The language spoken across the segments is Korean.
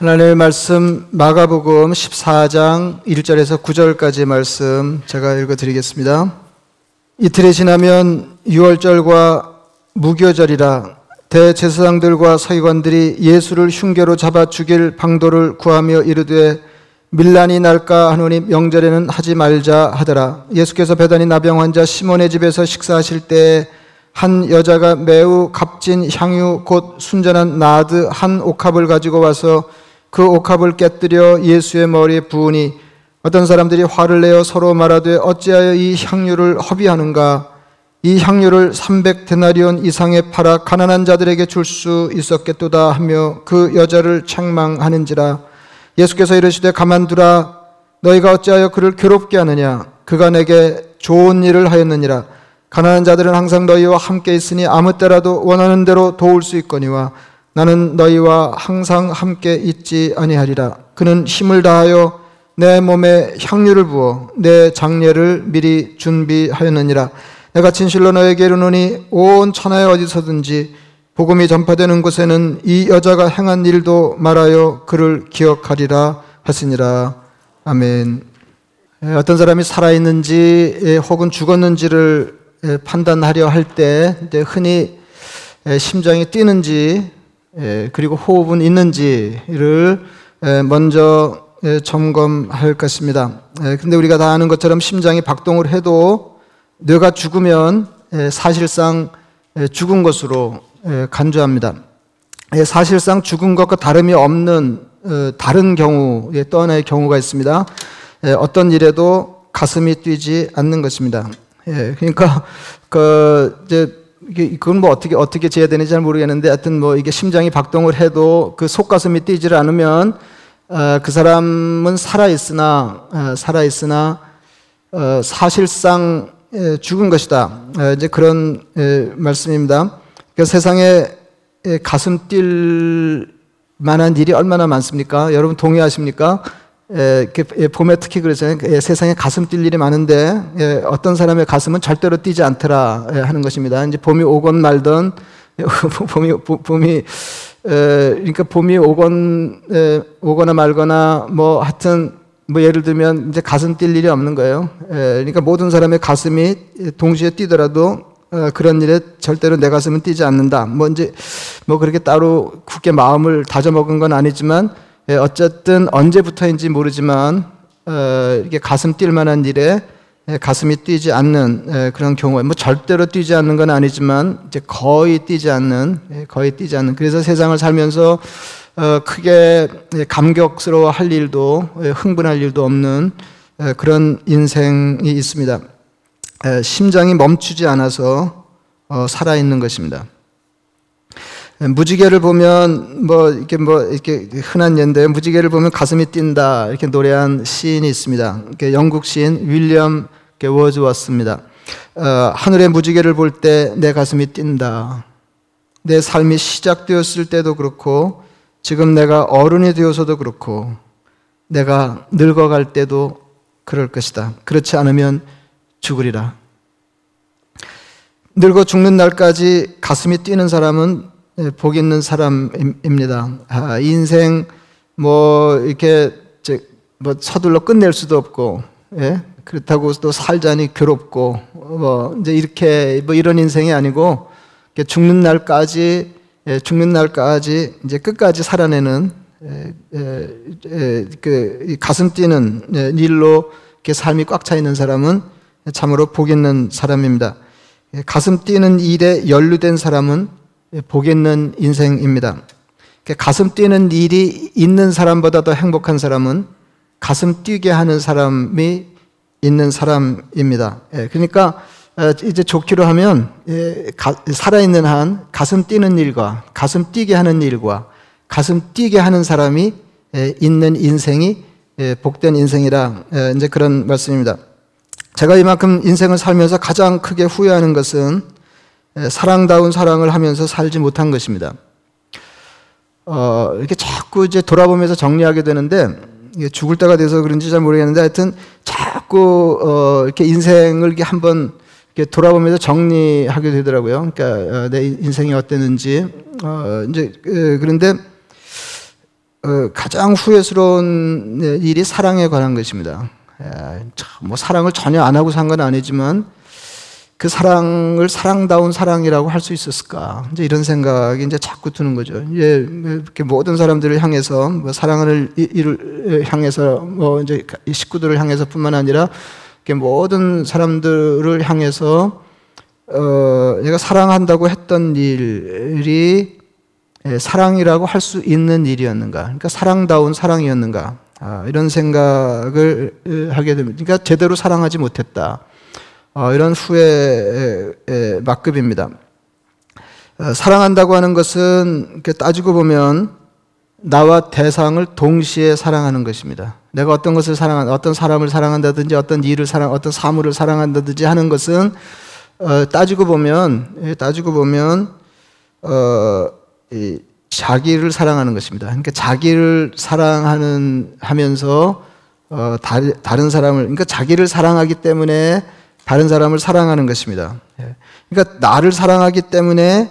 하나님의 말씀 마가복음 14장 1절에서 9절까지 말씀 제가 읽어 드리겠습니다. 이틀이 지나면 6월절과 무교절이라 대제사장들과 서기관들이 예수를 흉계로 잡아 죽일 방도를 구하며 이르되 밀란이 날까 하노니 명절에는 하지 말자 하더라. 예수께서 배단이 나병 환자 시몬의 집에서 식사하실 때한 여자가 매우 값진 향유 곧 순전한 나드 한 옥합을 가지고 와서 그 옥합을 깨뜨려 예수의 머리에 부으니 어떤 사람들이 화를 내어 서로 말하되 어찌하여 이 향유를 허비하는가? 이 향유를 300데나리온 이상에 팔아 가난한 자들에게 줄 수 있었겠도다 하며 그 여자를 책망하는지라. 예수께서 이르시되 가만두라. 너희가 어찌하여 그를 괴롭게 하느냐? 그가 내게 좋은 일을 하였느니라. 가난한 자들은 항상 너희와 함께 있으니 아무 때라도 원하는 대로 도울 수 있거니와 나는 너희와 항상 함께 있지 아니하리라. 그는 힘을 다하여 내 몸에 향유를 부어 내 장례를 미리 준비하였느니라. 내가 진실로 너에게 이르노니 온 천하에 어디서든지 복음이 전파되는 곳에는 이 여자가 행한 일도 말하여 그를 기억하리라 하시니라. 아멘. 어떤 사람이 살아있는지 혹은 죽었는지를 판단하려 할 때 흔히 심장이 뛰는지 그리고 호흡은 있는지를 먼저 점검할 것입니다. 그런데 우리가 다 아는 것처럼 심장이 박동을 해도 뇌가 죽으면 사실상 죽은 것으로 간주합니다. 사실상 죽은 것과 다름이 없는 어, 다른 경우에 또 하나의 경우가 있습니다. 어떤 일에도 가슴이 뛰지 않는 것입니다. 예, 그러니까 그 이제 이게 그건 뭐 어떻게 어떻게 재야 되는지 잘 모르겠는데 하여튼 뭐 이게 심장이 박동을 해도 그 속가슴이 뛰질 않으면 어, 그 사람은 살아 있으나 어, 살아 있으나 어, 사실상 예, 죽은 것이다. 어, 이제 그런 예, 말씀입니다. 그 세상에 예, 가슴 뛸 만한 일이 얼마나 많습니까? 여러분 동의하십니까? 에, 예, 봄에 특히 그러잖아요. 예, 세상에 가슴 뛸 일이 많은데 예, 어떤 사람의 가슴은 절대로 뛰지 않더라 예, 하는 것입니다. 이제 봄이 오건 말던 봄이 봄이 그러니까 봄이 오건 오거나 말거나 뭐 하여튼 뭐 예를 들면 이제 가슴 뛸 일이 없는 거예요. 그러니까 모든 사람의 가슴이 동시에 뛰더라도 어, 그런 일에 절대로 내 가슴은 뛰지 않는다. 뭐 이제 뭐 그렇게 따로 굳게 마음을 다져 먹은 건 아니지만 예, 어쨌든 언제부터인지 모르지만 어, 이게 가슴 뛸 만한 일에 예, 가슴이 뛰지 않는 예, 그런 경우에 뭐 절대로 뛰지 않는 건 아니지만 이제 거의 뛰지 않는 거의 뛰지 않는 그래서 세상을 살면서 어, 크게 감격스러워 할 일도 흥분할 일도 없는 그런 인생이 있습니다. 심장이 멈추지 않아서 어, 살아 있는 것입니다. 무지개를 보면 뭐 이렇게 뭐 이렇게 흔한 예인데 무지개를 보면 가슴이 뛴다 이렇게 노래한 시인이 있습니다. 영국 시인 윌리엄 워즈워스입니다. 어, 하늘의 무지개를 볼 때 내 가슴이 뛴다. 내 삶이 시작되었을 때도 그렇고 지금 내가 어른이 되어서도 그렇고 내가 늙어갈 때도 그럴 것이다. 그렇지 않으면 죽으리라. 늙어 죽는 날까지 가슴이 뛰는 사람은 예, 복 있는 사람입니다. 아, 인생 뭐 이렇게 뭐 서둘러 끝낼 수도 없고 예? 그렇다고 또 살자니 괴롭고 뭐 이제 이렇게 뭐 이런 인생이 아니고 죽는 날까지 예, 죽는 날까지 이제 끝까지 살아내는 예, 예, 그 가슴 뛰는 예, 일로 이렇게 삶이 꽉 차 있는 사람은 참으로 복 있는 사람입니다. 예, 가슴 뛰는 일에 연루된 사람은 복 있는 인생입니다. 가슴 뛰는 일이 있는 사람보다 더 행복한 사람은 가슴 뛰게 하는 사람이 있는 사람입니다. 예, 그러니까 어, 이제 좋기로 하면 예, 살아있는 한 가슴 뛰는 일과 가슴 뛰게 하는 일과 가슴 뛰게 하는 사람이 예, 있는 인생이 복된 인생이라 이제 그런 말씀입니다. 제가 이만큼 인생을 살면서 가장 크게 후회하는 것은 사랑다운 사랑을 하면서 살지 못한 것입니다. 어, 이렇게 자꾸 이제 돌아보면서 정리하게 되는데, 죽을 때가 돼서 그런지 잘 모르겠는데, 하여튼 자꾸, 어, 이렇게 인생을 이렇게 한번 이렇게 돌아보면서 정리하게 되더라고요. 그러니까 어, 내 인생이 어땠는지. 어, 이제, 그런데 어, 가장 후회스러운 일이 사랑에 관한 것입니다. 뭐 사랑을 전혀 안 하고 산 건 아니지만 그 사랑을 사랑다운 사랑이라고 할 수 있었을까? 이제 이런 생각이 이제 자꾸 드는 거죠. 이제 이렇게 모든 사람들을 향해서 뭐 사랑을 이를 향해서 뭐 이제 식구들을 향해서뿐만 아니라 이렇게 모든 사람들을 향해서 어 내가 사랑한다고 했던 일이 사랑이라고 할 수 있는 일이었는가? 그러니까 사랑다운 사랑이었는가? 아, 이런 생각을 하게 됩니다. 그러니까 제대로 사랑하지 못했다. 어, 이런 후회의 막급입니다. 어, 사랑한다고 하는 것은 따지고 보면 나와 대상을 동시에 사랑하는 것입니다. 내가 어떤 것을 사랑한, 어떤 사람을 사랑한다든지, 어떤 일을 사랑, 어떤 사물을 사랑한다든지 하는 것은 어, 따지고 보면, 예, 따지고 보면 어, 이, 자기를 사랑하는 것입니다. 그러니까 자기를 사랑하는 하면서 어, 다, 다른 사람을, 그러니까 자기를 사랑하기 때문에 다른 사람을 사랑하는 것입니다. 예. 그러니까 나를 사랑하기 때문에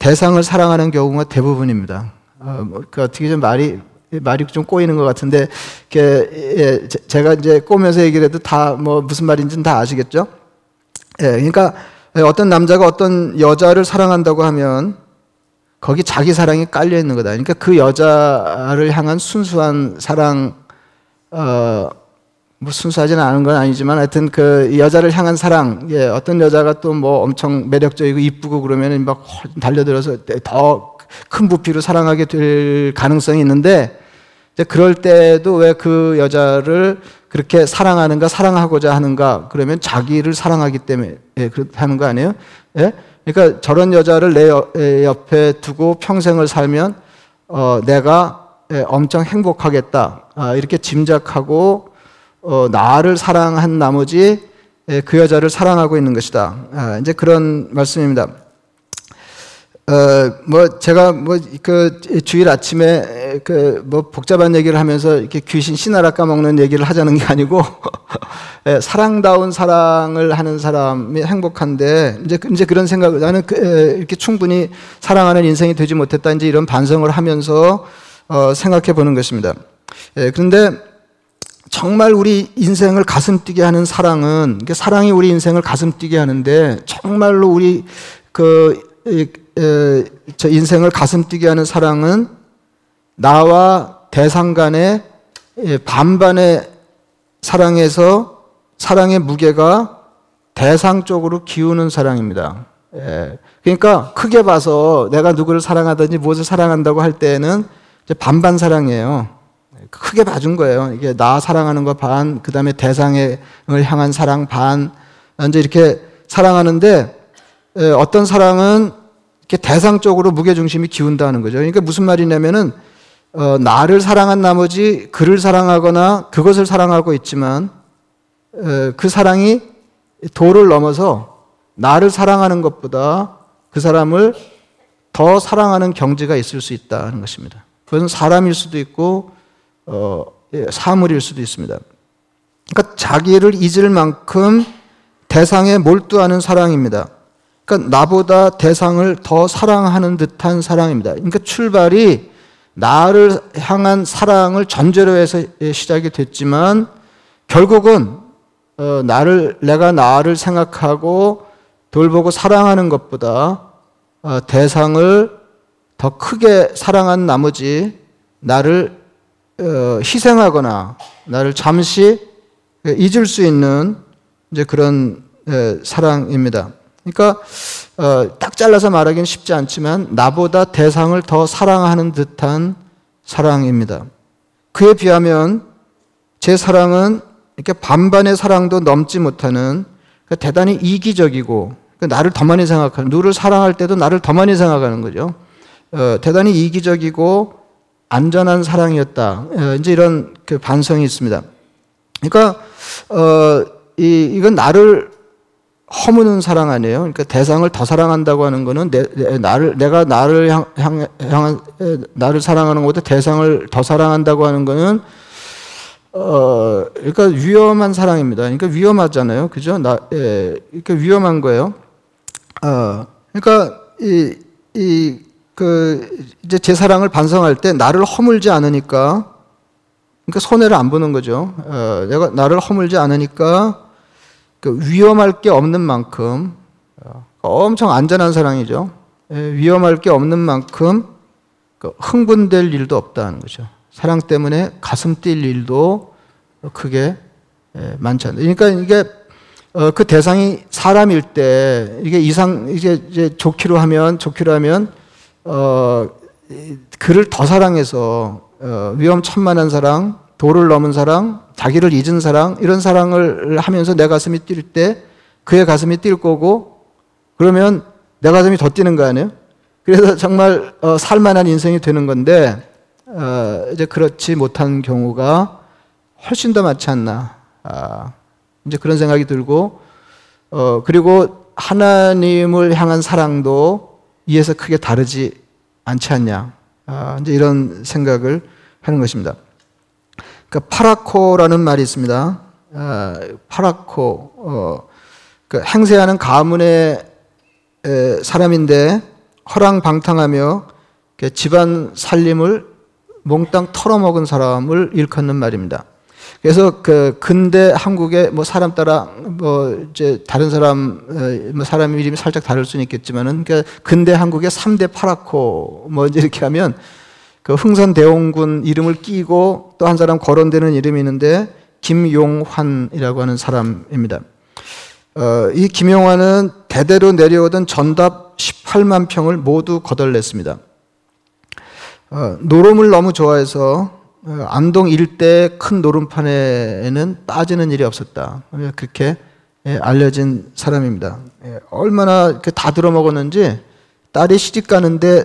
대상을 사랑하는 경우가 대부분입니다. 어, 뭐, 그 어떻게 좀 말이 말이 좀 꼬이는 것 같은데, 예, 제가 이제 꼬면서 얘기를 해도 다 뭐 무슨 말인지는 다 아시겠죠? 예, 그러니까 어떤 남자가 어떤 여자를 사랑한다고 하면 거기 자기 사랑이 깔려 있는 거다. 그러니까 그 여자를 향한 순수한 사랑, 어, 뭐 순수하지는 않은 건 아니지만 하여튼 그 여자를 향한 사랑, 예, 어떤 여자가 또 뭐 엄청 매력적이고 이쁘고 그러면은 막 달려들어서 더 큰 부피로 사랑하게 될 가능성이 있는데 그럴 때도 왜 그 여자를 그렇게 사랑하는가 사랑하고자 하는가 그러면 자기를 사랑하기 때문에 예, 하는 거 아니에요? 예? 그러니까 저런 여자를 내 옆에 두고 평생을 살면 어, 내가 예, 엄청 행복하겠다 아, 이렇게 짐작하고 어, 나를 사랑한 나머지 예, 그 여자를 사랑하고 있는 것이다. 아, 이제 그런 말씀입니다. 어, 뭐 제가 뭐 그 주일 아침에 그 뭐 복잡한 얘기를 하면서 이렇게 귀신 신하라 까먹는 얘기를 하자는 게 아니고 예, 사랑다운 사랑을 하는 사람이 행복한데 이제 이제 그런 생각 나는 그, 이렇게 충분히 사랑하는 인생이 되지 못했다 이제 이런 반성을 하면서 어, 생각해 보는 것입니다. 예, 그런데 정말 우리 인생을 가슴 뛰게 하는 사랑은 사랑이 우리 인생을 가슴 뛰게 하는데 정말로 우리 그 저 인생을 가슴 뛰게 하는 사랑은 나와 대상 간의 반반의 사랑에서 사랑의 무게가 대상 쪽으로 기우는 사랑입니다. 그러니까 크게 봐서 내가 누구를 사랑하든지 무엇을 사랑한다고 할 때는 반반 사랑이에요. 크게 봐준 거예요. 이게 나 사랑하는 거 반, 그 다음에 대상을 향한 사랑 반, 이제 이렇게 사랑하는데 어떤 사랑은 이렇게 대상적으로 무게중심이 기운다는 거죠. 그러니까 무슨 말이냐면은 어, 나를 사랑한 나머지 그를 사랑하거나 그것을 사랑하고 있지만 어, 그 사랑이 도를 넘어서 나를 사랑하는 것보다 그 사람을 더 사랑하는 경지가 있을 수 있다는 것입니다. 그것은 사람일 수도 있고 어, 예, 사물일 수도 있습니다. 그러니까 자기를 잊을 만큼 대상에 몰두하는 사랑입니다. 그러니까 나보다 대상을 더 사랑하는 듯한 사랑입니다. 그러니까 출발이 나를 향한 사랑을 전제로 해서 시작이 됐지만 결국은 어, 나를 내가 나를 생각하고 돌보고 사랑하는 것보다 어, 대상을 더 크게 사랑한 나머지 나를 어, 희생하거나 나를 잠시 잊을 수 있는 이제 그런 사랑입니다. 그러니까 어, 딱 잘라서 말하기는 쉽지 않지만 나보다 대상을 더 사랑하는 듯한 사랑입니다. 그에 비하면 제 사랑은 이렇게 반반의 사랑도 넘지 못하는 그러니까 대단히 이기적이고 그러니까 나를 더 많이 생각하는 누를 사랑할 때도 나를 더 많이 생각하는 거죠. 어, 대단히 이기적이고 안전한 사랑이었다. 어, 이제 이런 그 반성이 있습니다. 그러니까 어, 이, 이건 나를 허무는 사랑 아니에요. 그러니까 대상을 더 사랑한다고 하는 거는 내, 나를 내가 나를 향, 향, 향한 나를 사랑하는 것보다 대상을 더 사랑한다고 하는 거는 어 그러니까 위험한 사랑입니다. 그러니까 위험하잖아요. 그죠? 나 예, 그러니까 위험한 거예요. 어 그러니까 이, 이 그 이제 제 사랑을 반성할 때 나를 허물지 않으니까 그러니까 손해를 안 보는 거죠. 어, 내가 나를 허물지 않으니까 그 위험할 게 없는 만큼 어, 엄청 안전한 사랑이죠. 예, 위험할 게 없는 만큼 그 흥분될 일도 없다는 거죠. 사랑 때문에 가슴 뛸 일도 크게 예, 많지 않다. 그러니까 이게 어, 그 대상이 사람일 때 이게 이상 이제 이제 좋기로 하면 좋기로 하면 어, 그를 더 사랑해서 어, 위험천만한 사랑, 도를 넘은 사랑, 자기를 잊은 사랑 이런 사랑을 하면서 내 가슴이 뛸 때 그의 가슴이 뛸 거고 그러면 내 가슴이 더 뛰는 거 아니에요? 그래서 정말 어, 살만한 인생이 되는 건데 어, 이제 그렇지 못한 경우가 훨씬 더 많지 않나. 아, 이제 그런 생각이 들고, 어, 그리고 하나님을 향한 사랑도 이에서 크게 다르지 않지 않냐. 아, 이제 이런 생각을 하는 것입니다. 그 파라코라는 말이 있습니다. 아, 파라코, 어, 그 행세하는 가문의 에, 사람인데 허랑방탕하며 집안 살림을 몽땅 털어먹은 사람을 일컫는 말입니다. 그래서 그 근대 한국의 뭐 사람 따라 뭐 이제 다른 사람 뭐 사람 이름이 살짝 다를 수는 있겠지만은 그 근대 한국의 3대 파라코 뭐 이렇게 하면 그 흥선 대원군 이름을 끼고 또 한 사람 거론되는 이름이 있는데 김용환이라고 하는 사람입니다. 어, 이 김용환은 대대로 내려오던 전답 18만 평을 모두 거덜냈습니다. 어, 노름을 너무 좋아해서 어, 안동 일대 큰 노름판에는 빠지는 일이 없었다. 그렇게 예, 알려진 사람입니다. 예, 얼마나 다 들어먹었는지 딸이 시집 가는데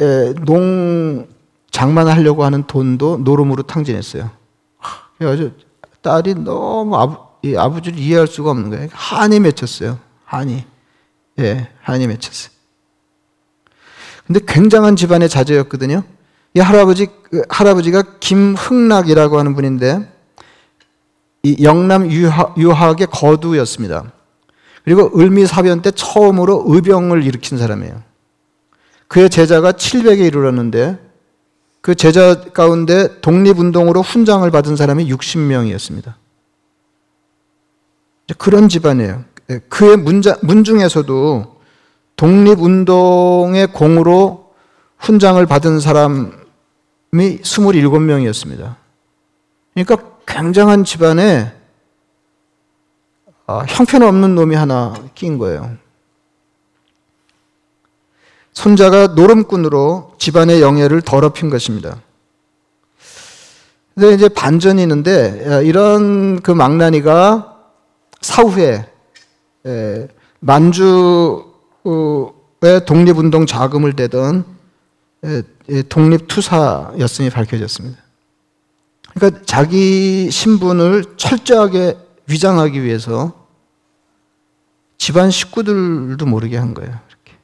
예, 농 장만하려고 하는 돈도 노름으로 탕진했어요. 그래가지고 딸이 너무 아부, 아버지를 이해할 수가 없는 거예요. 한이 맺혔어요. 한이. 예, 한이 맺혔어요. 근데 굉장한 집안의 자제였거든요. 이 할아버지, 그 할아버지가 김흥락이라고 하는 분인데, 이 영남 유학, 유학의 거두였습니다. 그리고 을미사변 때 처음으로 의병을 일으킨 사람이에요. 그의 제자가 700에 이르렀는데, 그 제자 가운데 독립운동으로 훈장을 받은 사람이 60명이었습니다. 그런 집안이에요. 그의 문자, 문중에서도 독립운동의 공으로 훈장을 받은 사람 이 27명이었습니다. 그러니까 굉장한 집안에 아, 형편없는 놈이 하나 낀 거예요. 손자가 노름꾼으로 집안의 영예를 더럽힌 것입니다. 근데 이제 반전이 있는데 이런 그 망나니가 사후에 만주의 독립운동 자금을 대던 독립투사였음이 밝혀졌습니다. 그러니까 자기 신분을 철저하게 위장하기 위해서 집안 식구들도 모르게 한 거예요. 이렇게.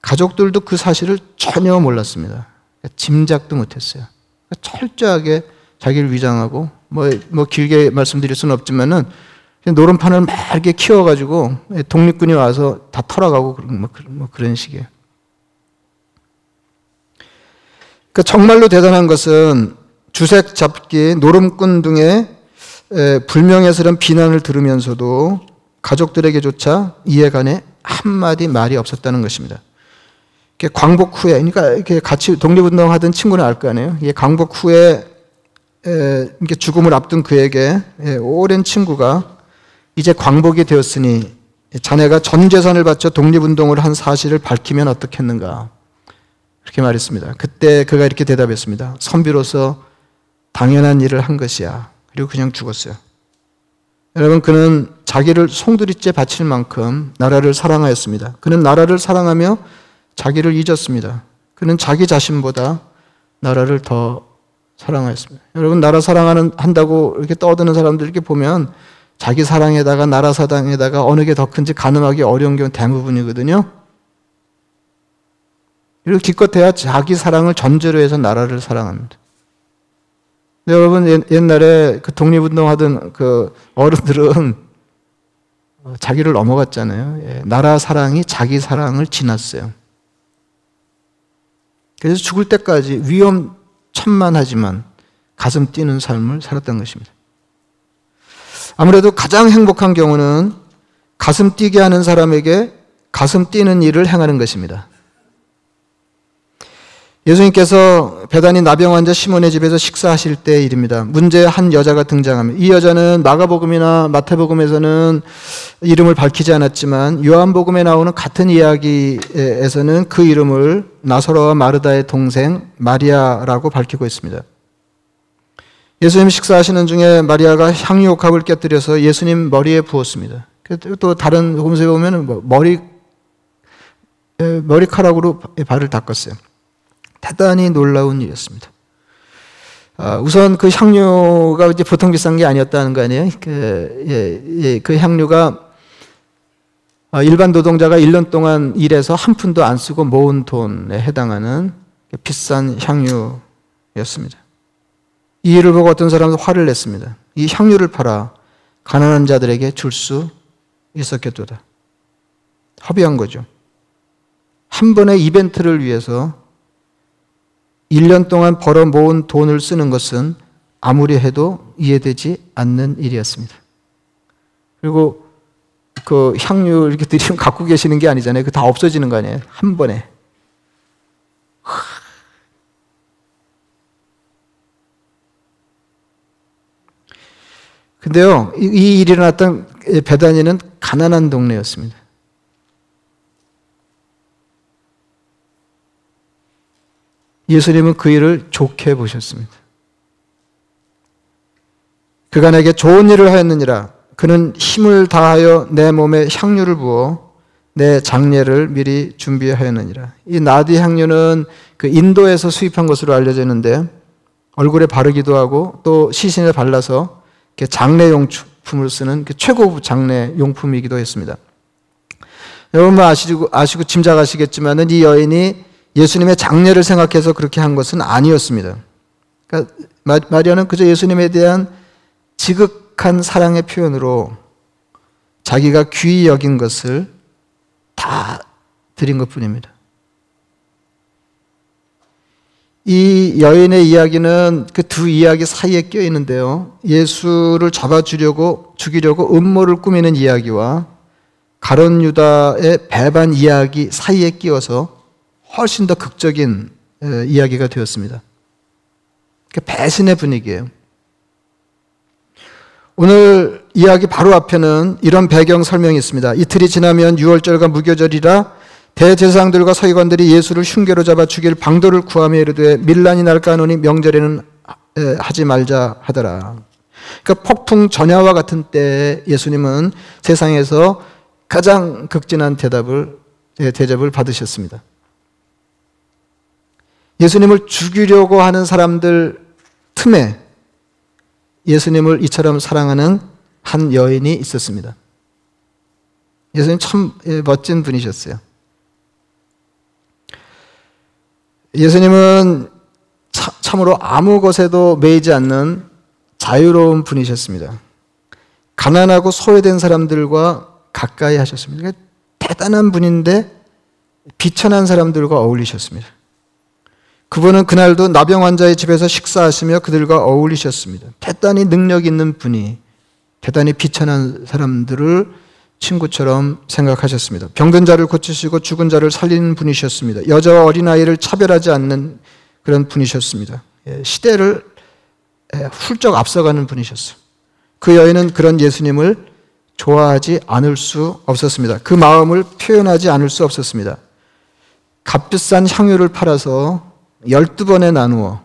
가족들도 그 사실을 전혀 몰랐습니다. 그러니까 짐작도 못했어요. 그러니까 철저하게 자기를 위장하고 뭐, 뭐 길게 말씀드릴 수는 없지만은 노름판을 막 이렇게 키워가지고 독립군이 와서 다 털어가고 뭐, 뭐 그런 식이에요. 그 정말로 대단한 것은 주색 잡기, 노름꾼 등의 불명예스러운 비난을 들으면서도 가족들에게조차 이해간에 한마디 말이 없었다는 것입니다. 광복 후에, 그러니까 이렇게 같이 독립운동 하던 친구는 알 거 아니에요. 광복 후에 이렇게 죽음을 앞둔 그에게 오랜 친구가 이제 광복이 되었으니 자네가 전 재산을 바쳐 독립운동을 한 사실을 밝히면 어떻겠는가. 그렇게 말했습니다. 그때 그가 이렇게 대답했습니다. 선비로서 당연한 일을 한 것이야. 그리고 그냥 죽었어요. 여러분, 그는 자기를 송두리째 바칠 만큼 나라를 사랑하였습니다. 그는 나라를 사랑하며 자기를 잊었습니다. 그는 자기 자신보다 나라를 더 사랑하였습니다. 여러분, 나라 사랑하는, 한다고 이렇게 떠드는 사람들 이렇게 보면 자기 사랑에다가 나라 사랑에다가 어느 게 더 큰지 가늠하기 어려운 경우 대부분이거든요. 이렇게 기껏해야 자기 사랑을 전제로 해서 나라를 사랑합니다. 여러분 옛날에 그 독립운동 하던 그 어른들은 어, 자기를 넘어갔잖아요. 예, 나라 사랑이 자기 사랑을 지났어요. 그래서 죽을 때까지 위험 천만하지만 가슴 뛰는 삶을 살았던 것입니다. 아무래도 가장 행복한 경우는 가슴 뛰게 하는 사람에게 가슴 뛰는 일을 행하는 것입니다. 예수님께서 배단이 나병 환자 시몬의 집에서 식사하실 때 일입니다. 문제 한 여자가 등장합니다. 이 여자는 마가복음이나 마태복음에서는 이름을 밝히지 않았지만 요한복음에 나오는 같은 이야기에서는 그 이름을 나사로와 마르다의 동생 마리아라고 밝히고 있습니다. 예수님 식사하시는 중에 마리아가 향유옥합을 깨뜨려서 예수님 머리에 부었습니다. 또 다른 복음서에 보면 뭐 머리 머리카락으로 발을 닦았어요. 대단히 놀라운 일이었습니다. 아, 우선 그 향료가 이제 보통 비싼 게 아니었다는 거 아니에요? 그, 예, 예, 그 향료가 아, 일반 노동자가 1년 동안 일해서 한 푼도 안 쓰고 모은 돈에 해당하는 비싼 향유였습니다. 이 일을 보고 어떤 사람은 화를 냈습니다. 이 향유를 팔아 가난한 자들에게 줄 수 있었겠도다. 합의한 거죠. 한 번의 이벤트를 위해서 1년 동안 벌어 모은 돈을 쓰는 것은 아무리 해도 이해되지 않는 일이었습니다. 그리고 그 향유 이렇게 드리면 갖고 계시는 게 아니잖아요. 그 다 없어지는 거 아니에요. 한 번에. 근데요, 이 일이 일어났던 베다니는 가난한 동네였습니다. 예수님은 그 일을 좋게 보셨습니다. 그가 내게 좋은 일을 하였느니라. 그는 힘을 다하여 내 몸에 향유를 부어 내 장례를 미리 준비하였느니라. 이 나디 향유는 그 인도에서 수입한 것으로 알려져 있는데 얼굴에 바르기도 하고 또 시신에 발라서 장례 용품을 쓰는 그 최고 장례 용품이기도 했습니다. 여러분 아시고 아시고 짐작하시겠지만은 이 여인이 예수님의 장례를 생각해서 그렇게 한 것은 아니었습니다. 그러니까 마리아는 그저 예수님에 대한 지극한 사랑의 표현으로 자기가 귀히 여긴 것을 다 드린 것 뿐입니다. 이 여인의 이야기는 그 두 이야기 사이에 껴 있는데요. 예수를 잡아 주려고 죽이려고 음모를 꾸미는 이야기와 가론 유다의 배반 이야기 사이에 끼어서 훨씬 더 극적인 이야기가 되었습니다. 배신의 분위기예요. 오늘 이야기 바로 앞에는 이런 배경 설명이 있습니다. 이틀이 지나면 유월절과 무교절이라 대제사장들과 서기관들이 예수를 흉계로 잡아 죽일 방도를 구하며 이르되 밀란이 날까 하노니 명절에는 하지 말자 하더라. 그러니까 폭풍 전야와 같은 때 예수님은 세상에서 가장 극진한 대답을 대접을 받으셨습니다. 예수님을 죽이려고 하는 사람들 틈에 예수님을 이처럼 사랑하는 한 여인이 있었습니다. 예수님 참 예, 멋진 분이셨어요. 예수님은 참으로 아무 것에도 매이지 않는 자유로운 분이셨습니다. 가난하고 소외된 사람들과 가까이 하셨습니다. 대단한 분인데 비천한 사람들과 어울리셨습니다. 그분은 그날도 나병 환자의 집에서 식사하시며 그들과 어울리셨습니다. 대단히 능력 있는 분이 대단히 비천한 사람들을 친구처럼 생각하셨습니다. 병든 자를 고치시고 죽은 자를 살리는 분이셨습니다. 여자와 어린아이를 차별하지 않는 그런 분이셨습니다. 예, 시대를 예, 훌쩍 앞서가는 분이셨어요. 그 여인은 그런 예수님을 좋아하지 않을 수 없었습니다. 그 마음을 표현하지 않을 수 없었습니다. 값비싼 향유를 팔아서 12번에 나누어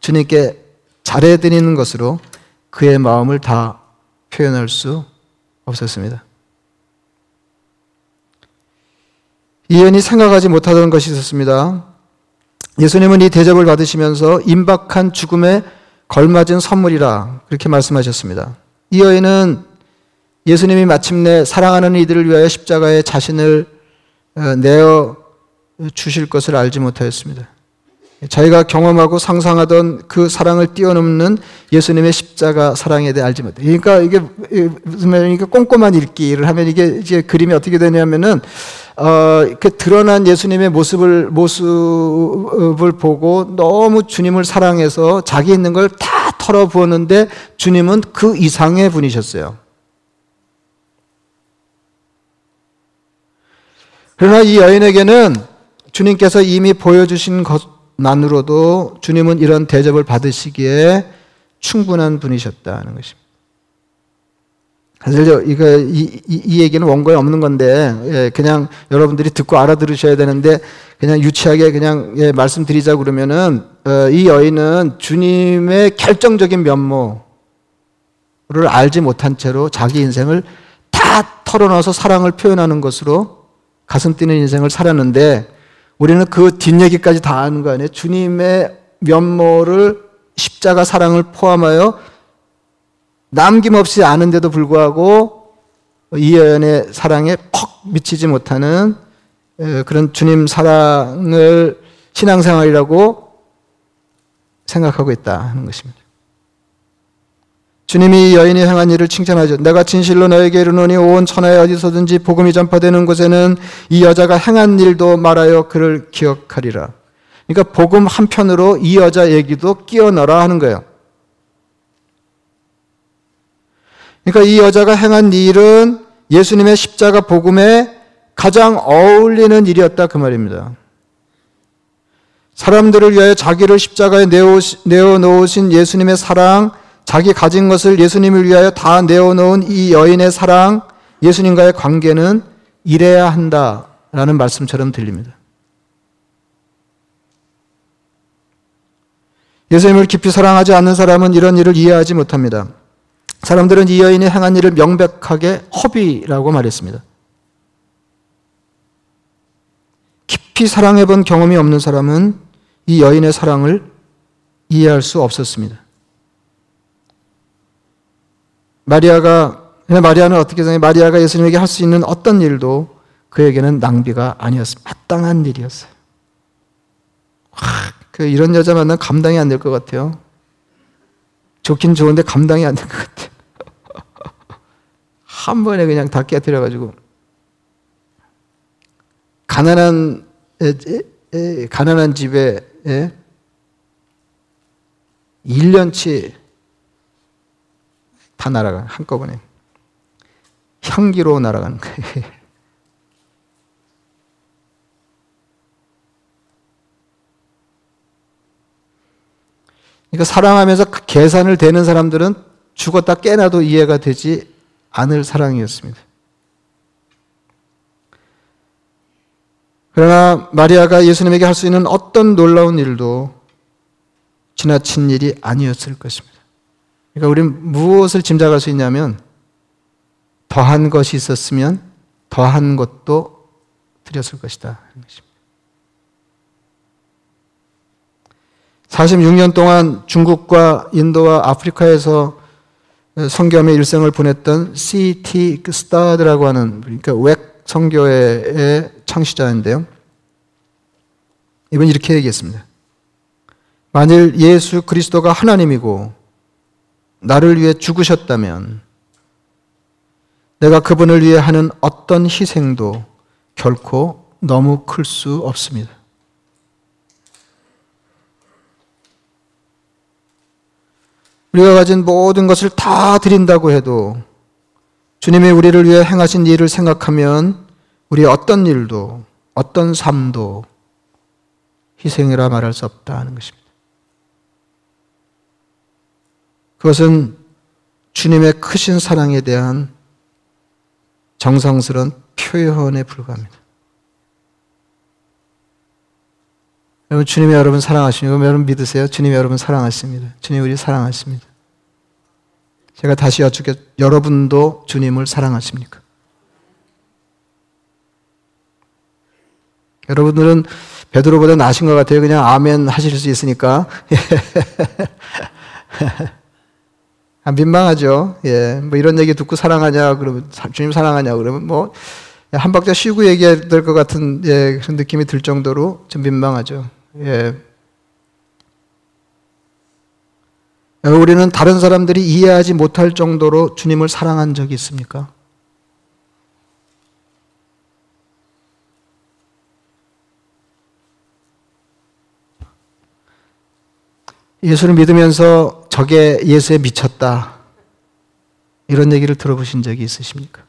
주님께 잘해드리는 것으로 그의 마음을 다 표현할 수 없었습니다. 이연이 생각하지 못하던 것이 있었습니다. 예수님은 이 대접을 받으시면서 임박한 죽음에 걸맞은 선물이라 그렇게 말씀하셨습니다. 이 여인은 예수님이 마침내 사랑하는 이들을 위하여 십자가에 자신을 어, 내어 주실 것을 알지 못하였습니다. 자기가 경험하고 상상하던 그 사랑을 뛰어넘는 예수님의 십자가 사랑에 대해 알지 못해. 그러니까 이게 무슨 말이니까 꼼꼼한 읽기를 하면 이게 이제 그림이 어떻게 되냐면은 어, 그 드러난 예수님의 모습을 모습을 보고 너무 주님을 사랑해서 자기 있는 걸 다 털어 부었는데 주님은 그 이상의 분이셨어요. 그러나 이 여인에게는 주님께서 이미 보여주신 것 만으로도 주님은 이런 대접을 받으시기에 충분한 분이셨다는 것입니다. 사실 이거 이, 이, 이, 얘기는 원고에 없는 건데 예, 그냥 여러분들이 듣고 알아들으셔야 되는데 그냥 유치하게 그냥 예, 말씀드리자 그러면은 어, 이 여인은 주님의 결정적인 면모를 알지 못한 채로 자기 인생을 다 털어넣어서 사랑을 표현하는 것으로 가슴 뛰는 인생을 살았는데 우리는 그 뒷얘기까지 다 아는 거 아니에요? 주님의 면모를 십자가 사랑을 포함하여 남김없이 아는데도 불구하고 이 여인의 사랑에 퍽 미치지 못하는 그런 주님 사랑을 신앙생활이라고 생각하고 있다 하는 것입니다. 주님이 여인이 행한 일을 칭찬하죠. 내가 진실로 너에게 이르노니 온 천하에 어디서든지 복음이 전파되는 곳에는 이 여자가 행한 일도 말하여 그를 기억하리라. 그러니까 복음 한편으로 이 여자 얘기도 끼워 넣어라 하는 거예요. 그러니까 이 여자가 행한 일은 예수님의 십자가 복음에 가장 어울리는 일이었다 그 말입니다. 사람들을 위하여 자기를 십자가에 내어 놓으신 예수님의 사랑, 자기 가진 것을 예수님을 위하여 다 내어놓은 이 여인의 사랑, 예수님과의 관계는 이래야 한다라는 말씀처럼 들립니다. 예수님을 깊이 사랑하지 않는 사람은 이런 일을 이해하지 못합니다. 사람들은 이 여인이 행한 일을 명백하게 허비라고 말했습니다. 깊이 사랑해 본 경험이 없는 사람은 이 여인의 사랑을 이해할 수 없었습니다. 마리아가 마리아는 어떻게 생각해? 마리아가 예수님에게 할 수 있는 어떤 일도 그에게는 낭비가 아니었습니다. 마땅한 일이었어요. 와, 그 이런 여자 만나 감당이 안 될 것 같아요. 좋긴 좋은데 감당이 안 될 것 같아요. 한 번에 그냥 다 깨뜨려가지고 가난한 에, 에, 가난한 집에 에, 1년치 다 날아가 한꺼번에 향기로 날아가는 거예요. 그러니까 사랑하면서 그 계산을 대는 사람들은 죽었다 깨나도 이해가 되지 않을 사랑이었습니다. 그러나 마리아가 예수님에게 할 수 있는 어떤 놀라운 일도 지나친 일이 아니었을 것입니다. 그러니까 우리는 무엇을 짐작할 수 있냐면 더한 것이 있었으면 더한 것도 드렸을 것이다. 46년 동안 중국과 인도와 아프리카에서 성교함의 일생을 보냈던 C.T. 스타드라고 하는 그러니까 웩 성교회의 창시자인데요. 이분 이렇게 얘기했습니다. 만일 예수 그리스도가 하나님이고 나를 위해 죽으셨다면 내가 그분을 위해 하는 어떤 희생도 결코 너무 클 수 없습니다. 우리가 가진 모든 것을 다 드린다고 해도 주님이 우리를 위해 행하신 일을 생각하면 우리 어떤 일도 어떤 삶도 희생이라 말할 수 없다는 것입니다. 그것은 주님의 크신 사랑에 대한 정성스러운 표현에 불과합니다. 여러분 주님이 여러분 사랑하시고 여러분 믿으세요. 주님이 여러분 사랑하십니다. 주님 우리 사랑하십니다. 제가 다시 여쭙게 여러분도 주님을 사랑하십니까? 여러분들은 베드로보다 나신 것 같아요. 그냥 아멘 하실 수 있으니까. 아, 민망하죠. 예. 뭐 이런 얘기 듣고 사랑하냐, 그러면, 주님 사랑하냐, 그러면 뭐, 한 박자 쉬고 얘기해야 될 것 같은, 예, 그런 느낌이 들 정도로 좀 민망하죠. 예. 어, 우리는 다른 사람들이 이해하지 못할 정도로 주님을 사랑한 적이 있습니까? 예수를 믿으면서 저게 예수에 미쳤다. 이런 얘기를 들어보신 적이 있으십니까?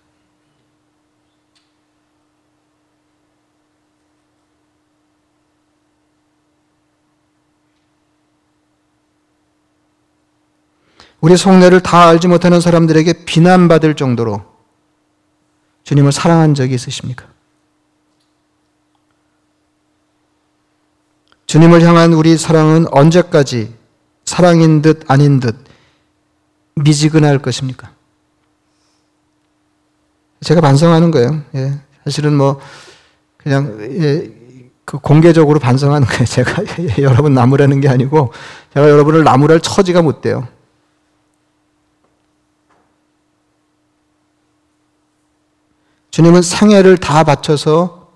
우리 속내를 다 알지 못하는 사람들에게 비난받을 정도로 주님을 사랑한 적이 있으십니까? 주님을 향한 우리 사랑은 언제까지 사랑인 듯 아닌 듯 미지근할 것입니까? 제가 반성하는 거예요. 예. 사실은 뭐 그냥 예, 그 공개적으로 반성하는 거예요. 제가 여러분 나무라는 게 아니고 제가 여러분을 나무랄 처지가 못 돼요. 주님은 생애를 다 바쳐서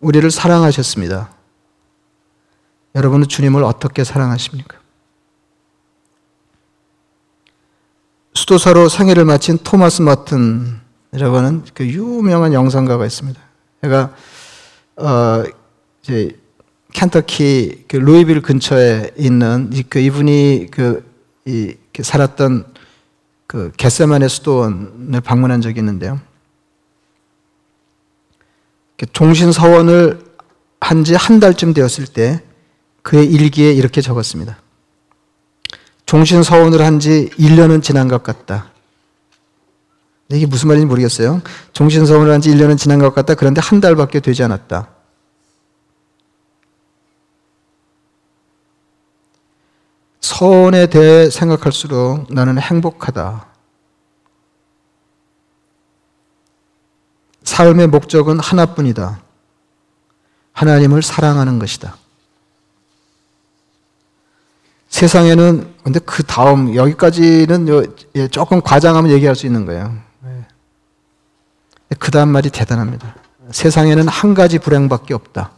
우리를 사랑하셨습니다. 여러분은 주님을 어떻게 사랑하십니까? 수도사로 생애를 마친 토마스 마튼이라고 하는 그 유명한 영상가가 있습니다. 제가 어 이제 켄터키 그 루이빌 근처에 있는 그 이분이 그 이, 살았던 그 겟세만의 수도원을 방문한 적이 있는데요. 종신 서원을 한 지 한 달쯤 되었을 때 그의 일기에 이렇게 적었습니다. 종신 서원을 한 지 1년은 지난 것 같다. 이게 무슨 말인지 모르겠어요. 종신 서원을 한 지 1년은 지난 것 같다. 그런데 한 달밖에 되지 않았다. 서원에 대해 생각할수록 나는 행복하다. 삶의 목적은 하나뿐이다. 하나님을 사랑하는 것이다. 세상에는 근데 그 다음 여기까지는 예, 조금 과장하면 얘기할 수 있는 거예요. 예. 그 다음 말이 대단합니다. 세상에는 한 가지 불행밖에 없다.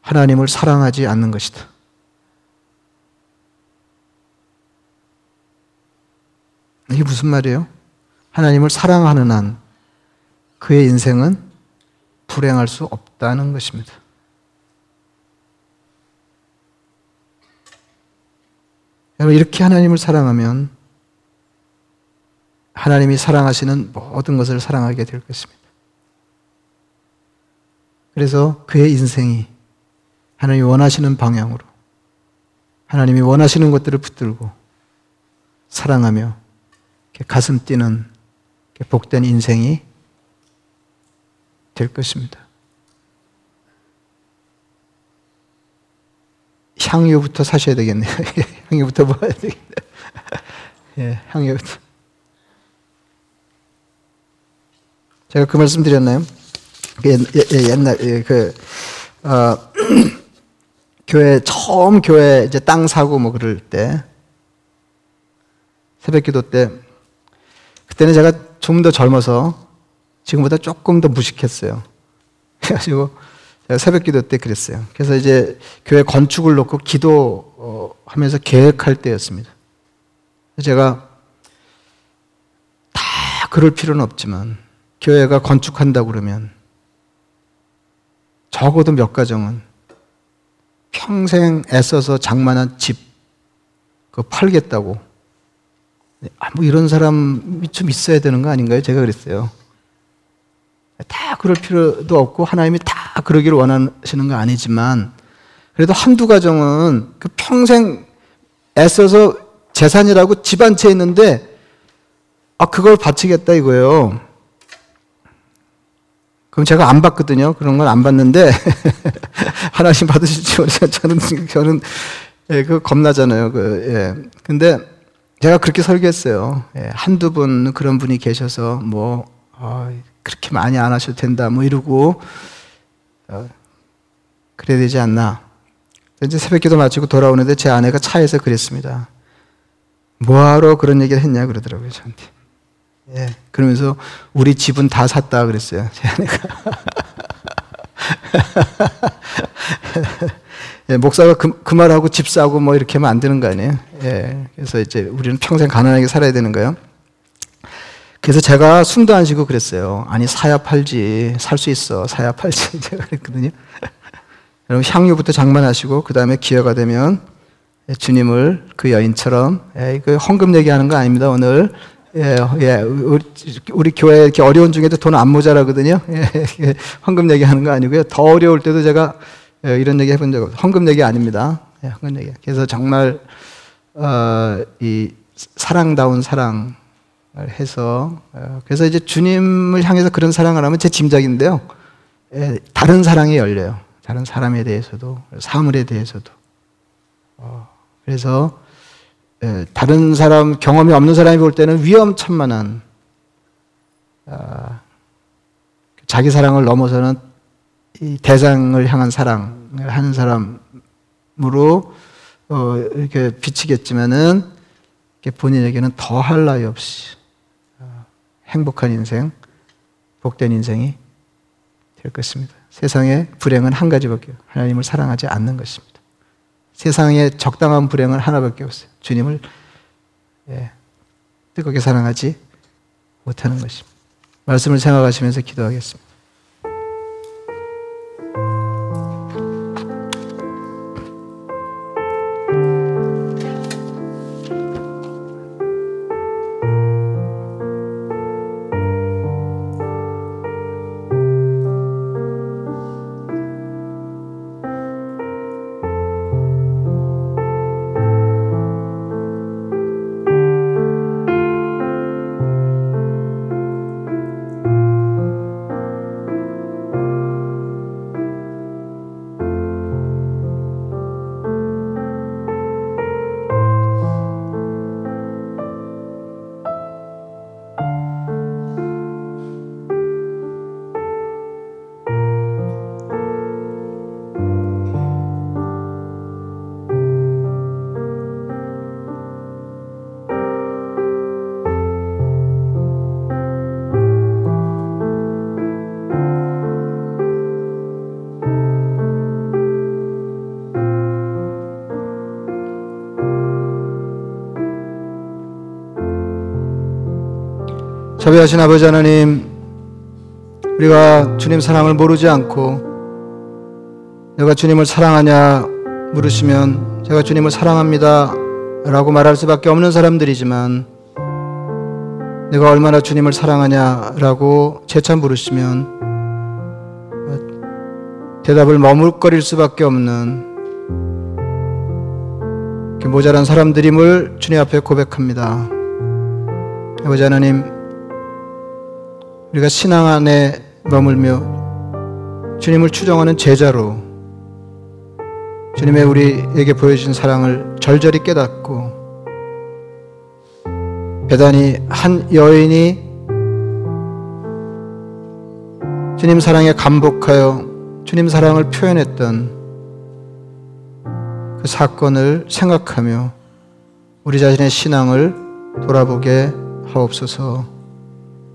하나님을 사랑하지 않는 것이다. 이게 무슨 말이에요? 하나님을 사랑하는 한 그의 인생은 불행할 수 없다는 것입니다. 여러분, 이렇게 하나님을 사랑하면 하나님이 사랑하시는 모든 것을 사랑하게 될 것입니다. 그래서 그의 인생이 하나님이 원하시는 방향으로 하나님이 원하시는 것들을 붙들고 사랑하며 가슴 뛰는 복된 인생이 될 것입니다. 향유부터 사셔야 되겠네요. 향유부터 모아야 되겠네. 예, 향유부터. 제가 그 말씀 드렸나요? 그 옛날, 예, 그, 어, 교회, 처음 교회 이제 땅 사고 뭐 그럴 때, 새벽 기도 때, 그때는 제가 좀 더 젊어서 지금보다 조금 더 무식했어요. 그래가지고, 새벽 기도 때 그랬어요. 그래서 이제 교회 건축을 놓고 기도 하면서 계획할 때였습니다. 제가 다 그럴 필요는 없지만 교회가 건축한다고 그러면 적어도 몇 가정은 평생 애써서 장만한 집, 그 팔겠다고. 아, 뭐 이런 사람이 좀 있어야 되는 거 아닌가요? 제가 그랬어요. 다 그럴 필요도 없고 하나님이 다 그러기를 원하시는 거 아니지만 그래도 한두 가정은 그 평생 애써서 재산이라고 집 한 채 있는데 아 그걸 바치겠다 이거예요. 그럼 제가 안 받거든요. 그런 건 안 받는데 하나님 받으실지 모르지만 저는 저는 예, 그 겁나잖아요. 그 예. 근데 제가 그렇게 설계했어요. 예, 한두 분 그런 분이 계셔서 뭐 어, 그렇게 많이 안 하셔도 된다, 뭐 이러고, 어, 그래야 되지 않나. 이제 새벽 기도 마치고 돌아오는데 제 아내가 차에서 그랬습니다. 뭐하러 그런 얘기를 했냐 그러더라고요, 저한테. 예. 그러면서 우리 집은 다 샀다 그랬어요, 제 아내가. 예, 목사가 그, 그 말하고 집 사고 뭐 이렇게 하면 안 되는 거 아니에요? 예, 그래서 이제 우리는 평생 가난하게 살아야 되는 거예요. 그래서 제가 숨도 안 쉬고 그랬어요. 아니, 사야 팔지. 살 수 있어. 사야 팔지. 제가 그랬거든요. 여러분, 향유부터 장만하시고, 그 다음에 기회가 되면 주님을 그 여인처럼, 예, 그 헌금 얘기하는 거 아닙니다, 오늘. 예, 예, 우리, 우리 교회 이렇게 어려운 중에도 돈 안 모자라거든요. 예, 헌금 얘기하는 거 아니고요. 더 어려울 때도 제가 예, 이런 얘기 해본 적 없어요. 헌금 얘기 아닙니다. 예, 헌금 얘기. 그래서 정말, 어, 이 사랑다운 사랑, 해서 어, 그래서 이제 주님을 향해서 그런 사랑을 하면 제 짐작인데요. 예, 다른 사랑이 열려요. 다른 사람에 대해서도 사물에 대해서도. 어, 그래서 예, 다른 사람 경험이 없는 사람이 볼 때는 위험천만한 아, 자기 사랑을 넘어서는 이 대상을 향한 사랑을 하는 사람으로 어, 이렇게 비치겠지만은 본인에게는 더할 나위 없이 행복한 인생, 복된 인생이 될 것입니다. 세상의 불행은 한 가지밖에 하나님을 사랑하지 않는 것입니다. 세상에 적당한 불행은 하나밖에 없어요. 주님을 예, 뜨겁게 사랑하지 못하는 것입니다. 말씀을 생각하시면서 기도하겠습니다. 자비하신 아버지 하나님, 우리가 주님 사랑을 모르지 않고 내가 주님을 사랑하냐 물으시면 제가 주님을 사랑합니다 라고 말할 수밖에 없는 사람들이지만 내가 얼마나 주님을 사랑하냐 라고 재차 물으시면 대답을 머물거릴 수밖에 없는 모자란 사람들임을 주님 앞에 고백합니다. 아버지 하나님, 우리가 신앙 안에 머물며 주님을 추정하는 제자로 주님의 우리에게 보여주신 사랑을 절절히 깨닫고 배단이 한 여인이 주님 사랑에 감복하여 주님 사랑을 표현했던 그 사건을 생각하며 우리 자신의 신앙을 돌아보게 하옵소서.